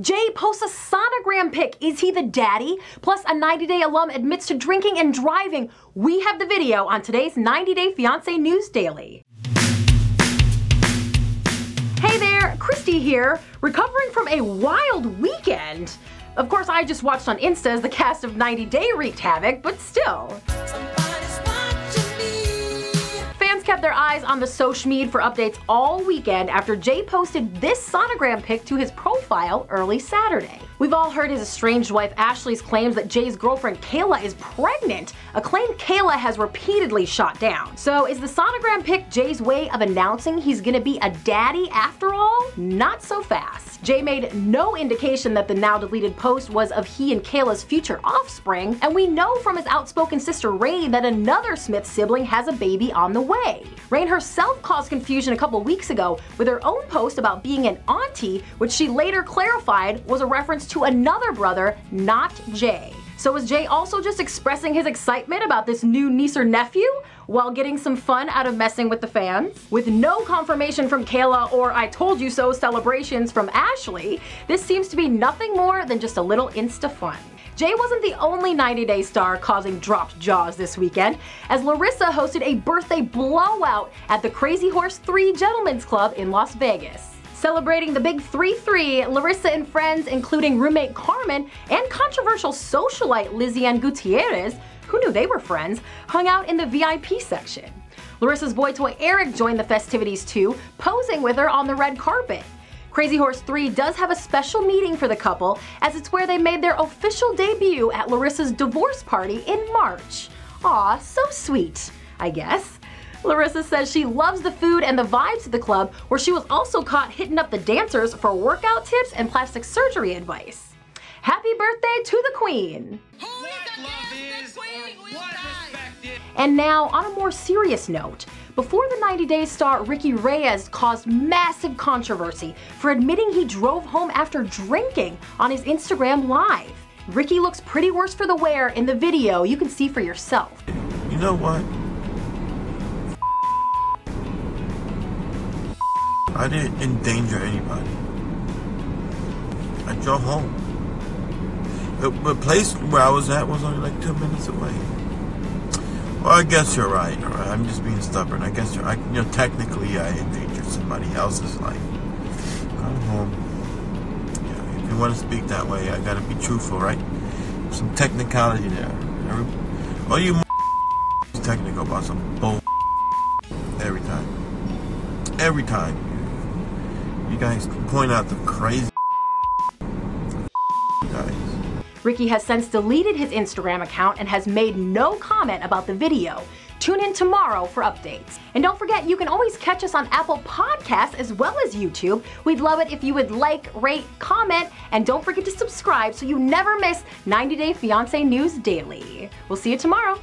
Jay posts a sonogram pic. Is he the daddy? Plus, a 90 Day alum admits to drinking and driving. We have the video on today's 90 Day Fiancé News Daily. Hey there, Christy here, recovering from a wild weekend. Of course, I just watched on Insta as the cast of 90 Day wreaked havoc, but still. Kept their eyes on the media for updates all weekend after Jay posted this sonogram pic to his profile early Saturday. We've all heard his estranged wife Ashley's claims that Jay's girlfriend Kayla is pregnant, a claim Kayla has repeatedly shot down. So is the sonogram pic Jay's way of announcing he's gonna be a daddy after all? Not so fast. Jay made no indication that the now deleted post was of he and Kayla's future offspring, and we know from his outspoken sister Rain that another Smith sibling has a baby on the way. Rain herself caused confusion a couple weeks ago with her own post about being an auntie, which she later clarified was a reference to another brother, not Jay. So was Jay also just expressing his excitement about this new niece or nephew while getting some fun out of messing with the fans? With no confirmation from Kayla or I told you so celebrations from Ashley, this seems to be nothing more than just a little insta fun. Jay wasn't the only 90 Day star causing dropped jaws this weekend, as Larissa hosted a birthday blowout at the Crazy Horse 3 Gentlemen's Club in Las Vegas. Celebrating the big 3 3, Larissa and friends, including roommate Carmen and controversial socialite Liziane Gutierrez, who knew they were friends, hung out in the VIP section. Larissa's boy toy Eric joined the festivities too, posing with her on the red carpet. Crazy Horse 3 does have a special meeting for the couple, as it's where they made their official debut at Larissa's divorce party in March. Aw, so sweet, I guess. Larissa says she loves the food and the vibes of the club, where she was also caught hitting up the dancers for workout tips and plastic surgery advice. Happy birthday to the Queen! And now, on a more serious note, before the 90 Day star Ricky Reyes caused massive controversy for admitting he drove home after drinking on his Instagram Live. Ricky looks pretty worse for the wear in the video you can see for yourself. You know what? I didn't endanger anybody. I drove home. The, place where I was at was only like two minutes away. Well, I guess you're right, I'm just being stubborn. I guess you're. I, you know, technically, I endangered somebody else's life. Come home. Yeah, if you want to speak that way, I gotta be truthful, right? Some technicality there. Every, all you technical about some bull every time. Every time. You guys point out the crazy guys. Ricky has since deleted his Instagram account and has made no comment about the video. Tune in tomorrow for updates. And don't forget, you can always catch us on Apple Podcasts as well as YouTube. We'd love it if you would like, rate, comment, and don't forget to subscribe so you never miss 90 Day Fiancé News Daily. We'll see you tomorrow.